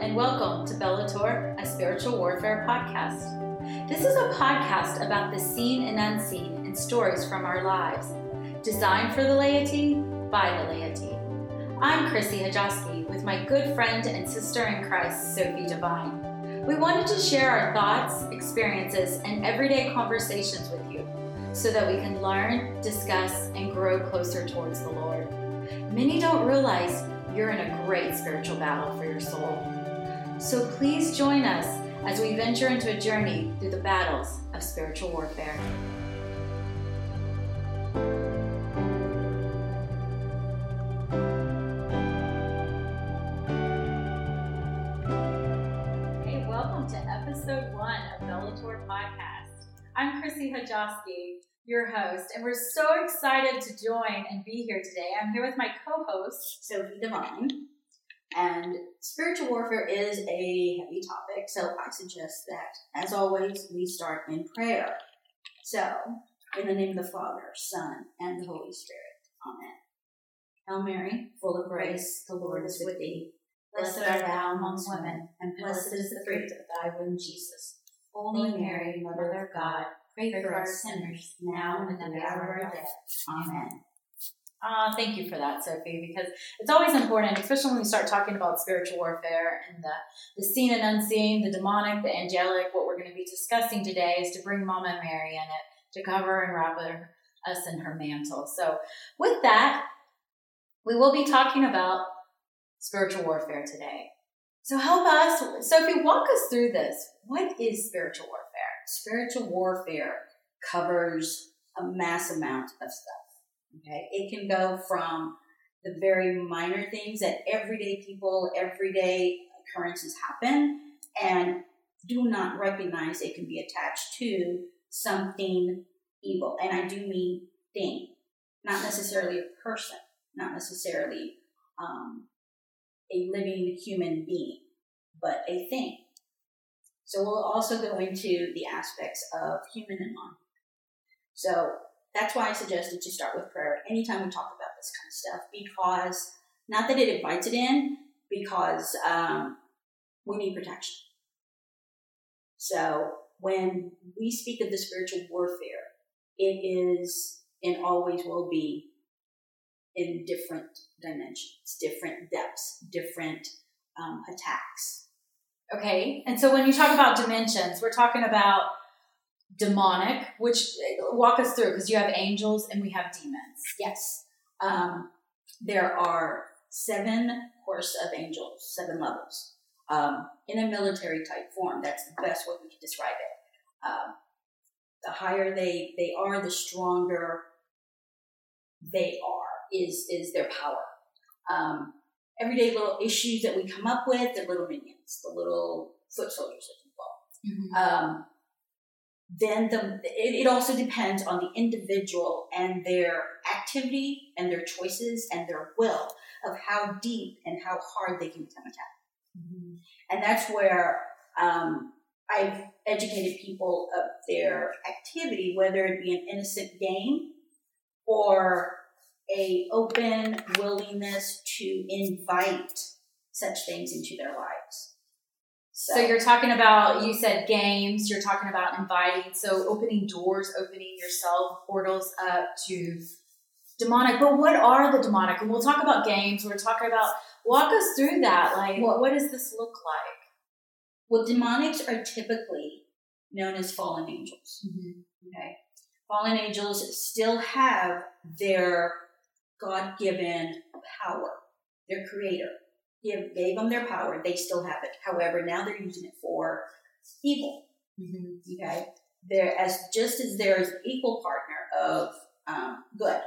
and welcome to Bellator, a spiritual warfare podcast. This is a podcast about the seen and unseen and stories from our lives, designed for the laity by the laity. I'm Chrissy Hajowski with my good friend and sister in Christ, Sophie Devine. We wanted to share our thoughts, experiences, and everyday conversations with you so that we can learn, discuss, and grow closer towards the Lord. Many don't realize you're in a great spiritual battle for your soul. So please join us as we venture into a journey through the battles of spiritual warfare. Hey, welcome to episode one of Bellator Podcast. I'm Chrissy Hajowski, your host, and we're so excited to join and be here today. I'm here with my co-host, Sophie Devine. And spiritual warfare is a heavy topic, so I suggest that, as always, we start in prayer. So, in the name of the Father, Son, and the Holy Spirit. Amen. Hail Mary, full of grace, the Lord is with thee. Blessed art thou amongst women, and blessed is the fruit of thy womb, Jesus. Holy Mary, Mother of God, pray for us sinners, now and at the hour of our death. Amen. Ah, thank you for that, Sophie, because it's always important, especially when we start talking about spiritual warfare and the, the seen and unseen, the demonic, the angelic. What we're going to be discussing today is to bring Mama Mary in it, to cover and wrap her, us in her mantle. So, with that, we will be talking about spiritual warfare today. So, help us, Sophie, walk us through this. What is spiritual warfare? Spiritual warfare covers a mass amount of stuff. Okay, it can go from the very minor things that everyday people, everyday occurrences happen, and do not recognize it can be attached to something evil. And I do mean thing, not necessarily a person, not necessarily um, a living human being, but a thing. So we'll also go into the aspects of human and non. So that's why I suggested to start with prayer anytime we talk about this kind of stuff, because not that it invites it in, because um, we need protection. So when we speak of the spiritual warfare, it is and always will be in different dimensions, different depths, different um, attacks. Okay, and so when you talk about dimensions, we're talking about demonic, which walk us through because you have angels and we have demons. Yes. Um, there are seven course of angels, seven levels. Um, in a military type form, that's the best way we can describe it. Um, the higher they, they are, the stronger they are, is, is their power. Um, everyday little issues that we come up with, the little minions, the little foot soldiers, if you will. Mm-hmm. Then the it, it also depends on the individual and their activity and their choices and their will of how deep and how hard they can become attached. Mm-hmm. And that's where um, I've educated people of their activity, whether it be an innocent game or a open willingness to invite such things into their lives. So, so, you're talking about you said games, you're talking about inviting, so opening doors, opening yourself portals up to demonic. But what are the demonic? And we'll talk about games. We're talking about walk us through that. Like what, what does this look like? Well, demonics are typically known as fallen angels. Mm-hmm. Okay. Fallen angels still have their God given power, their creator give, gave them their power. They still have it. However, now they're using it for evil. Mm-hmm. Okay, there as just as there is equal partner of um, good.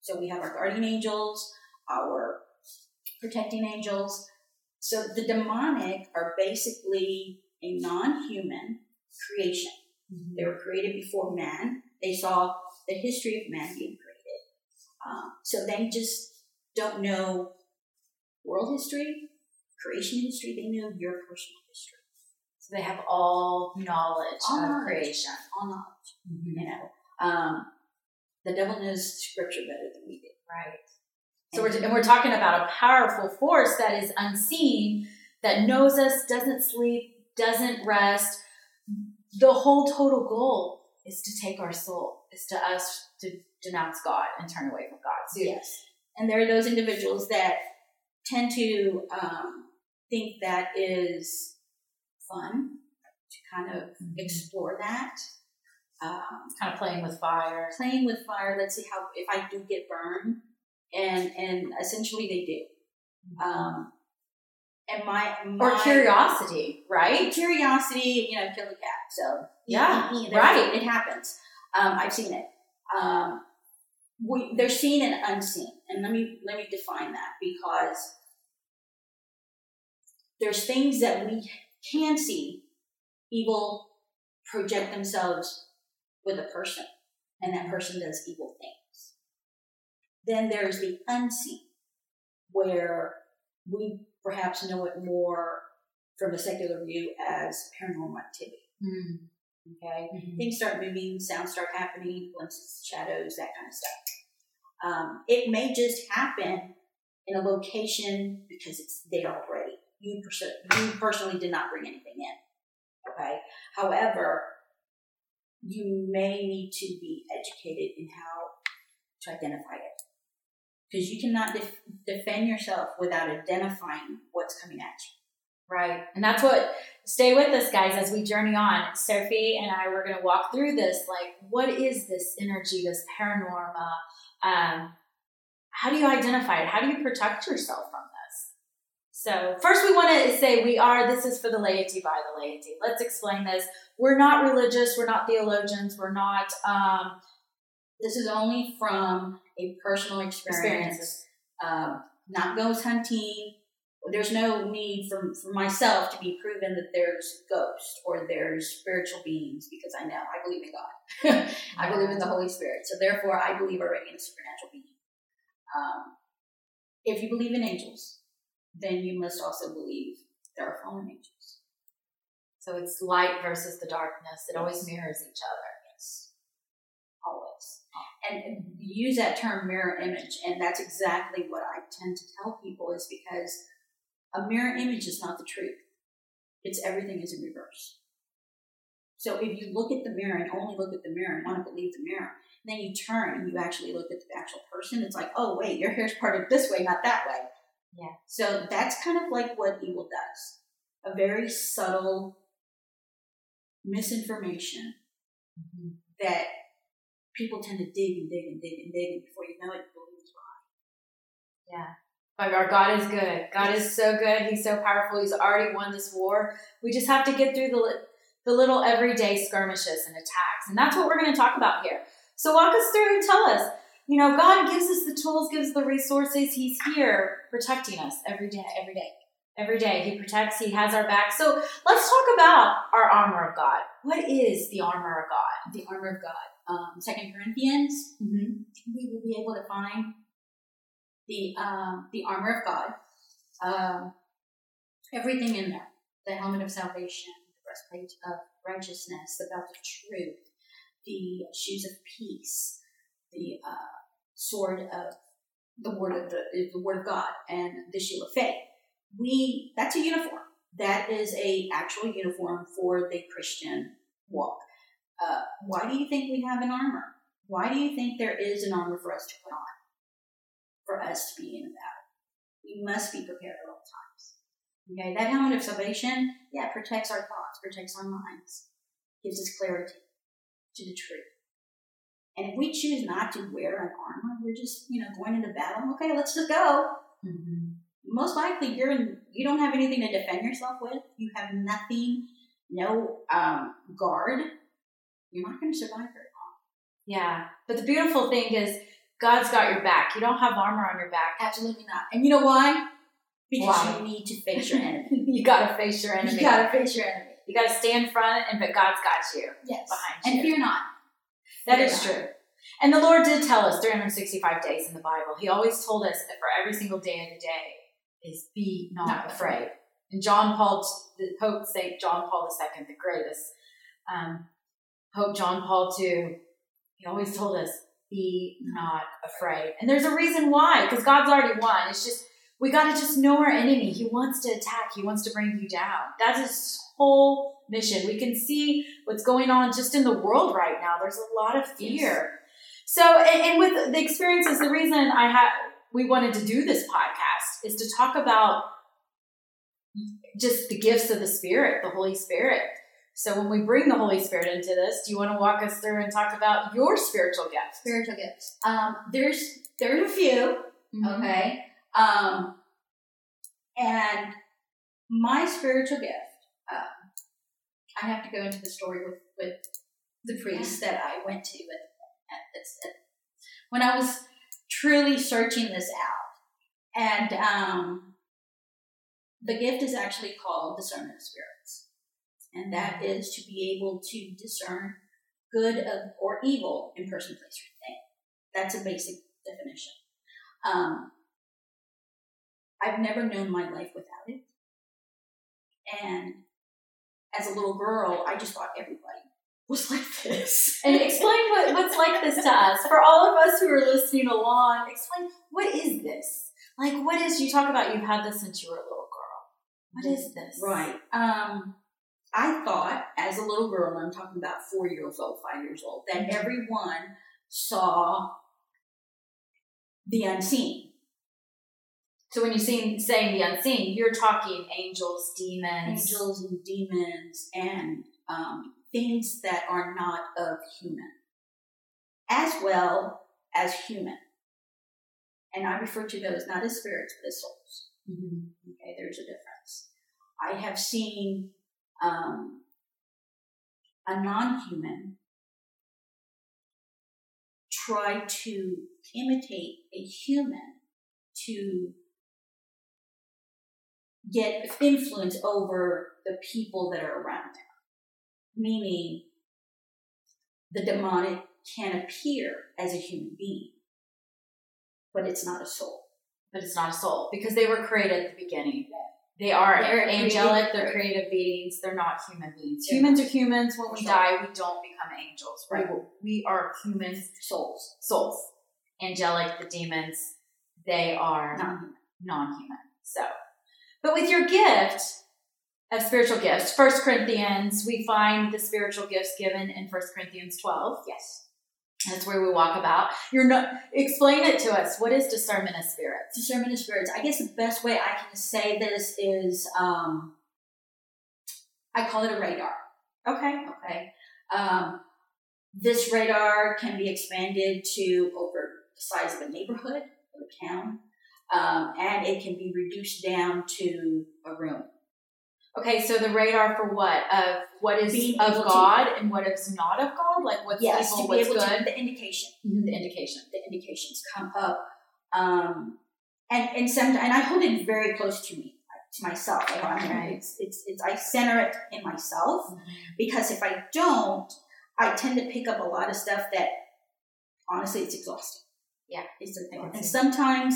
So we have our guardian angels, our protecting angels. So the demonic are basically a non-human creation. Mm-hmm. They were created before man. They saw the history of man being created. Um, so they just don't know world history, creation history, they know your personal history. So they have all knowledge all of knowledge, creation. All knowledge. Mm-hmm. You know, um, the devil knows scripture better than we do. Right. So we're, and we're talking about a powerful force that is unseen that knows us, doesn't sleep, doesn't rest. The whole total goal is to take our soul, is to us to denounce God and turn away from God. So, yes. And there are those individuals that tend to um, think that is fun to kind of mm-hmm. explore that. Um, kind of playing with fire. Playing with fire. Let's see how if I do get burned, and and essentially they do. Mm-hmm. Um, and my, my or curiosity, right? Curiosity, you know, kill the cat. So yeah, right. It happens. Um, I've seen it. Um, we, they're seen and unseen, and let me let me define that because there's things that we can see evil project themselves with a person, and that person does evil things. Then there's the unseen, where we perhaps know it more from a secular view as paranormal activity. Mm. Okay, mm-hmm. things start moving, sounds start happening, glimpses, shadows, that kind of stuff. Um, it may just happen in a location because it's there already. You, pers- you personally did not bring anything in. Okay. However, you may need to be educated in how to identify it because you cannot def- defend yourself without identifying what's coming at you. Right. And that's what, stay with us, guys, as we journey on. Sophie and I, we're going to walk through this. Like, what is this energy, this paranormal? Um, how do you identify it? How do you protect yourself from this? So, first, we want to say we are, this is for the laity by the laity. Let's explain this. We're not religious, we're not theologians, we're not. Um, this is only from a personal experience. Um, not ghost hunting, there's no need for, for myself to be proven that there's ghosts or there's spiritual beings because I know I believe in God. I believe in the Holy Spirit. So therefore, I believe already in a supernatural being. Um, if you believe in angels, then you must also believe there are fallen angels. So it's light versus the darkness. It always mirrors each other. Yes. Always. And use that term mirror image. And that's exactly what I tend to tell people is because a mirror image is not the truth. It's everything is in reverse. So if you look at the mirror and only look at the mirror and want to believe the mirror, then you turn and you actually look at the actual person, it's like, oh wait, your hair's parted this way, not that way. Yeah. So that's kind of like what evil does. A very subtle misinformation mm-hmm. that people tend to dig and dig and dig and dig, and before you know it, you believe it's wrong. Yeah. Like our God is good. God is so good. He's so powerful. He's already won this war. We just have to get through the the little everyday skirmishes and attacks, and that's what we're going to talk about here. So walk us through and tell us. You know, God gives us the tools, gives the resources. He's here protecting us every day, every day, every day. He protects. He has our back. So let's talk about our armor of God. What is the armor of God? The armor of God. Um, Second Corinthians. Mm-hmm. We will be able to find the um, the armor of God, um, everything in there, the helmet of salvation, the breastplate of righteousness, the belt of truth, the shoes of peace, the uh, sword of the word of the, the word of God, and the shield of faith. We that's a uniform. That is a actual uniform for the Christian walk. Uh, why do you think we have an armor? Why do you think there is an armor for us to put on? For us to be in a battle. We must be prepared at all times. Okay, that helmet of salvation, yeah, protects our thoughts, protects our minds, gives us clarity to the truth. And if we choose not to wear an armor, we're just, you know, going into battle. Okay, let's just go. Mm-hmm. Most likely, you're in, you don't have anything to defend yourself with. You have nothing, no um, guard. You're not going to survive very long. Yeah, but the beautiful thing is God's got your back. You don't have armor on your back. Absolutely not. And you know why? Because why? you need to face your enemy. you gotta face your enemy. You gotta face your enemy. You gotta stand in front, and but God's got you. Yes. Behind you. And fear not. That fear is not. true. And the Lord did tell us 365 days in the Bible. He always told us that for every single day of the day is be not, not afraid. afraid. And John Paul, the Pope Saint John Paul II, the greatest, um, Pope John Paul II, he always told us be not afraid. And there's a reason why, because God's already won. It's just we got to just know our enemy. He wants to attack, he wants to bring you down. That's his whole mission. We can see what's going on just in the world right now. There's a lot of fear. So, and, and with the experiences, the reason I had we wanted to do this podcast is to talk about just the gifts of the Spirit, the Holy Spirit. So when we bring the Holy Spirit into this, do you want to walk us through and talk about your spiritual gifts? Spiritual gifts. Um, there's there's a few. Mm-hmm. Okay. Um, and my spiritual gift. Um, I have to go into the story with with the priest that I went to at, at, at, when I was truly searching this out, and um, the gift is actually called discernment of spirits, and that is to be able to discern good of, or evil in person, place, or thing. That's a basic definition. Um, I've never known my life without it. And as a little girl, I just thought everybody was like this. And explain what, what's like this to us. For all of us who are listening along, explain what is this? Like, what is, you talk about you've had this since you were a little girl. What is this? Right. Um, I thought as a little girl, I'm talking about four years old, five years old, that Mm-hmm. everyone saw the unseen. So when you see saying the unseen, you're talking angels, demons. angels and demons and um, things that are not of human, as well as human. And I refer to those not as spirits, but as souls. Mhm. Okay, there's a difference. I have seen um, a non human try to imitate a human to get influence over the people that are around them. Meaning, the demonic can appear as a human being, but it's not a soul. But it's not a soul because they were created at the beginning. They are They're angelic, they're creative beings, they're not human beings. Humans are humans. When we die, we don't become angels. Right. We, we are humans, Souls, souls. Angelic, the demons, they are not human. non-human. So, but with your gift of spiritual gifts, First Corinthians, we find the spiritual gifts given in First Corinthians 12. Yes. That's where we walk about. You're not explain it to us. What is discernment of spirits? discernment of spirits. I guess the best way I can say this is um, I call it a radar. Okay. Okay. Um, this radar can be expanded to over the size of a neighborhood or a town, um, and it can be reduced down to a room. Okay, so the radar for what? Of what is Being of able to- God and what is not of God? Like what's yes, evil, to be what's able good? to the indication, Mhm, The indication. the indications come up, um, and and some and I hold it very close to me to myself. I, I mean, it's, it's it's I center it in myself. Mm-hmm. because if I don't, I tend to pick up a lot of stuff that honestly it's exhausting. Yeah. it's a thing, and sometimes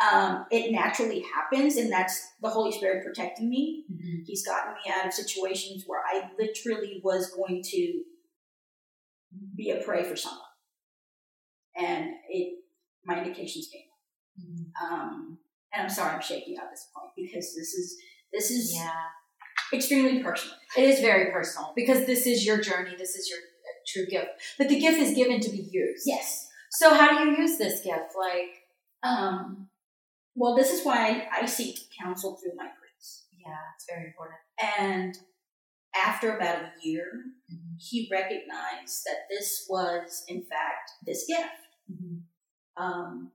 um, it naturally happens, and that's the Holy Spirit protecting me. Mhm. He's gotten me out of situations where I literally was going to be a prey for someone, and it my indications came. Mhm. Um, and I'm sorry I'm shaking at this point because this is this is Yeah. extremely personal. It is very personal because this is your journey. This is your uh, true gift. But the gift is given to be used. Yes. So how do you use this gift? Like, Um, well, this is why I seek counsel through my priest. yeah, it's very important. And after about a year, Mhm. he recognized that this was, in fact, this gift. Mhm. Um,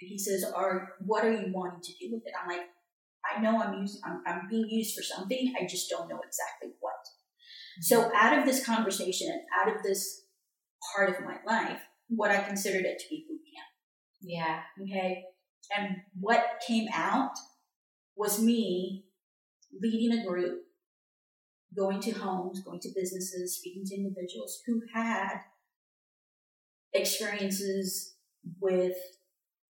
he says, "Are what are you wanting to do with it?" I'm like, "I know I'm using, I'm, I'm being used for something. I just don't know exactly what." So, out of this conversation and out of this part of my life, what I considered it to be boot camp. Yeah. Okay. And what came out was me leading a group, going to homes, going to businesses, speaking to individuals who had experiences with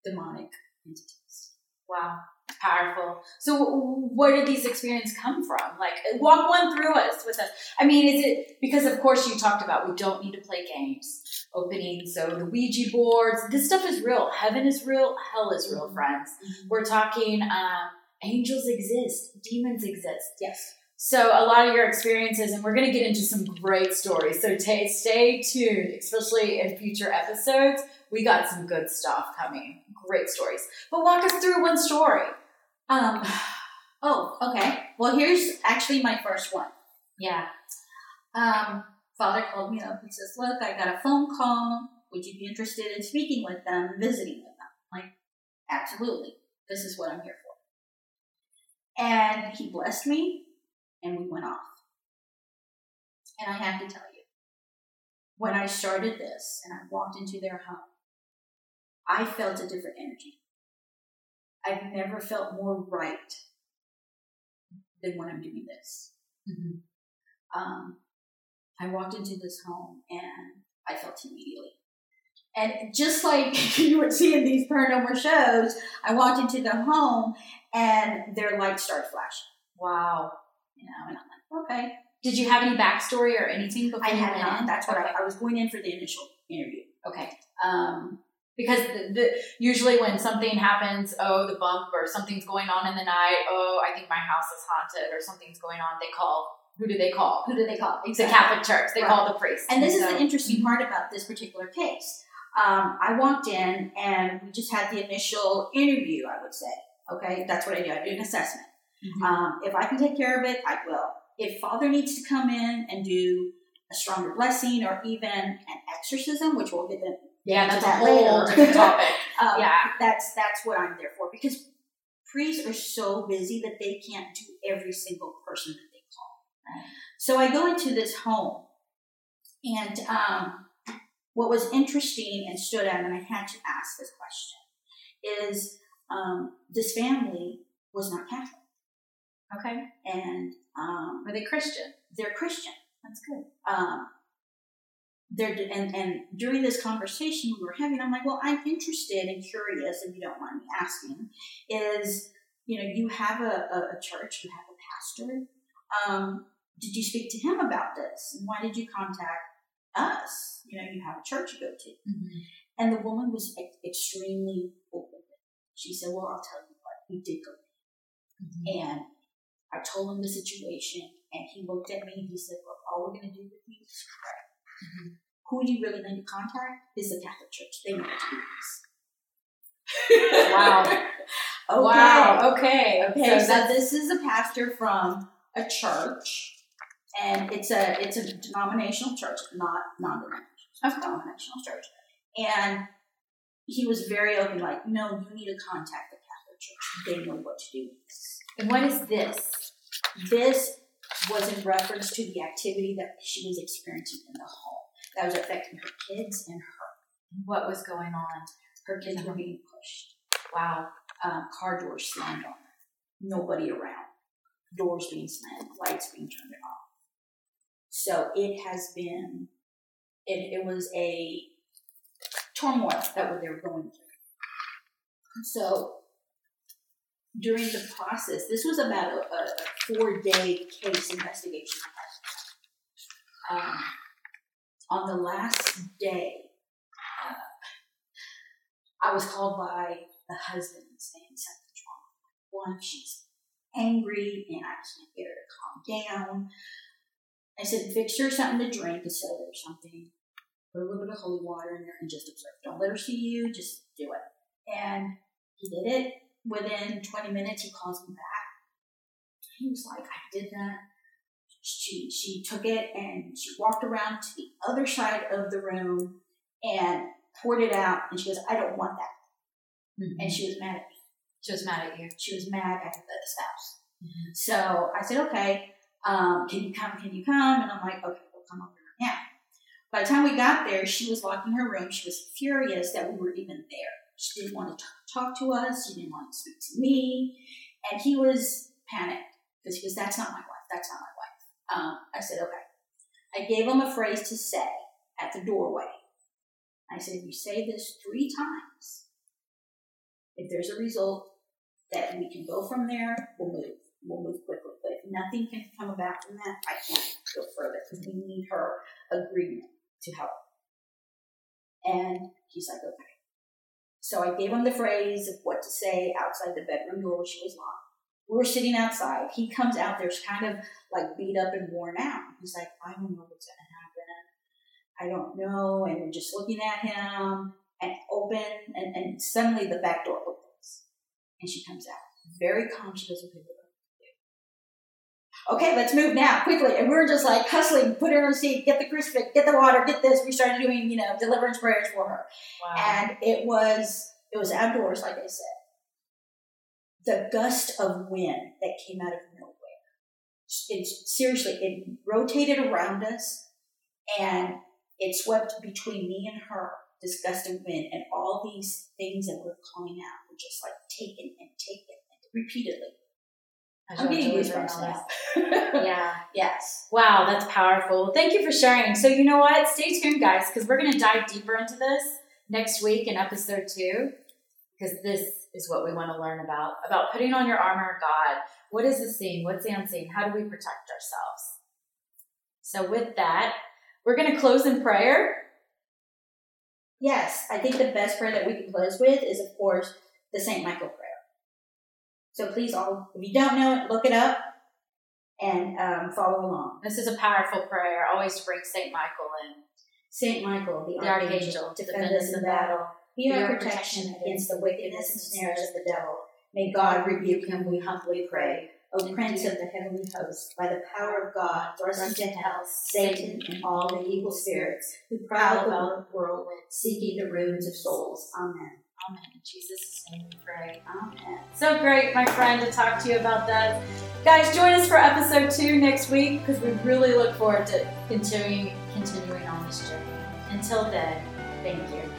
demonic entities. Wow. Powerful. So, where did these experiences come from? Like, uh, walk one through us with us. I mean, is it because, of course, you talked about we don't need to play games. Opening. So the Ouija boards, this stuff is real. Heaven is real. Hell is real, Mhm. friends. Mhm. We're talking um, angels exist, demons exist. Yes. So a lot of your experiences, and we're going to get into some great stories. So ta stay tuned, especially in future episodes. We got some good stuff coming. Great stories. But walk us through one story. Um. Oh, okay. Well, here's actually my first one. Yeah. Um, father called me up and says, "Look, I got a phone call. Would you be interested in speaking with them, visiting with them?" I'm like, absolutely. This is what I'm here for. And he blessed me, and we went off. And I have to tell you, when I started this and I walked into their home, I felt a different energy. I've never felt more right than when I'm doing this. Um, I walked into this home and I felt immediately. And just like you would see in these paranormal shows, I walked into the home and their lights started flashing. Wow. You know, and I'm like, okay. Did you have any backstory or anything before I had in? That's what okay. I, I was going in for the initial interview. Okay. Um, Because the, the, usually when something happens, oh, the bump or something's going on in the night, oh, I think my house is haunted or something's going on, they call, who do they call? who do they call? It's the Catholic Church. They Right. call the priest. And this is So- the interesting part about this particular case. Um, I walked in and we just had the initial interview, I would say. Okay, that's what I do. I do an assessment. Mhm. Um, if I can take care of it, I will. If Father needs to come in and do a stronger blessing or even an exorcism, which we'll get into yeah, that's a whole later. different topic. um, yeah. that's that's what I'm there for because priests are so busy that they can't do every single person that they call. Right. So I go into this home, and um, what was interesting and stood out, and I had to ask this question, is um, this family was not Catholic, Okay. and um, Were they Christian? they're Christian. That's good. Um, there and and during this conversation we were having, I'm like, well, I'm interested and curious, if you don't mind me asking, is you know, you have a, a, a church, you have a pastor. Um, did you speak to him about this? And why did you contact us? You know, you have a church you go to. Mm-hmm. And the woman was extremely open. She said, Well, I'll tell you what, we did go. Mm-hmm. And I told him the situation, and he looked at me and he said, Look, all we're going to do with you is pray. Mm-hmm. Who do you really need to contact is the Catholic Church. They know what to do this. Wow. okay. Wow. Okay. Okay, So so, this is a pastor from a church, and it's a it's a denominational church, not non-denominational. Denominational church, and he was very open, like, no, you need to contact the Catholic Church. They know what to do and what is this? This was in reference to the activity that she was experiencing in the home that was affecting her kids and her. What was going on? Her kids were being pushed. Wow. Um, car doors slammed on her. Nobody around. Doors being slammed. Lights being turned off. So it has been. It, it was a turmoil that they were going through. So during the process, this was about a, a, four day case investigation. Um, on the last day, uh, I was called by the husband saying something's wrong my. She's angry and I just can't get her to calm down. I said, fix her something to drink, a soda or something. Put a little bit of holy water in there and just observe. Don't let her see you, just do it. And he did it. Within 20 minutes, he calls me back. He was like, I did that. She, she took it and she walked around to the other side of the room and poured it out. And she goes, I don't want that. And And she was mad at me. She was mad at you. She was mad at the spouse. So I said, okay, um, can you come? Can you come? And I'm like, okay, we'll come over now. By the time we got there, she was locking her room. She was furious that we were even there. She didn't want to talk to us. She didn't want to speak to me. And he was panicked because he goes, that's not my wife. That's not my wife. Um, I said, okay. I gave him a phrase to say at the doorway. I said, if you say this three times, if there's a result that we can go from there, we'll move. We'll move quickly. But if nothing can come about from that, I can't go further because we need her agreement to help. And he's like, okay. So I gave him the phrase of what to say outside the bedroom door, which was locked. We were sitting outside. He comes out there's kind of like beat up and worn out. He's like, I don't know what's going to happen. I don't know. And we're just looking at him and open, and, and suddenly the back door opens. And she comes out, very conscious of what Okay, let's move now quickly. And we are just like hustling, put her on the seat, get the crucifix, get the water, get this. We started doing, you know, deliverance prayers for her. Wow. And it was it was outdoors, like I said. The gust of wind that came out of nowhere. It seriously, it rotated around us and it swept between me and her, this gust wind, and all these things that were calling out were just like taken and taken and repeatedly. I'm getting goosebumps now. yeah. Yes. Wow, that's powerful. Thank you for sharing. So you know what? Stay tuned, guys, because we're going to dive deeper into this next week in episode two, because this is what we want to learn about about putting on your armor of God. What is the seen? What's the unseen? How do we protect ourselves? So with that, we're going to close in prayer. Yes, I think the best prayer that we can close with is, of course, the St. Michael prayer. So please, all if you don't know it, look it up and um, follow along. This is a powerful prayer. Always bring Saint Michael in. Saint Michael, the, the archangel, archangel, defend us in the battle. Be our protection against the wickedness and snares of the devil. May God rebuke him, we humbly pray. O Prince of the heavenly host, by the power of God, thrust into hell Satan and all the evil spirits who prowl about the world, seeking the ruins of souls. Amen. Amen. In Jesus' name we pray. Amen. So great, my friend, to talk to you about that. Guys, join us for episode two next week because we really look forward to continuing continuing on this journey. Until then, thank you.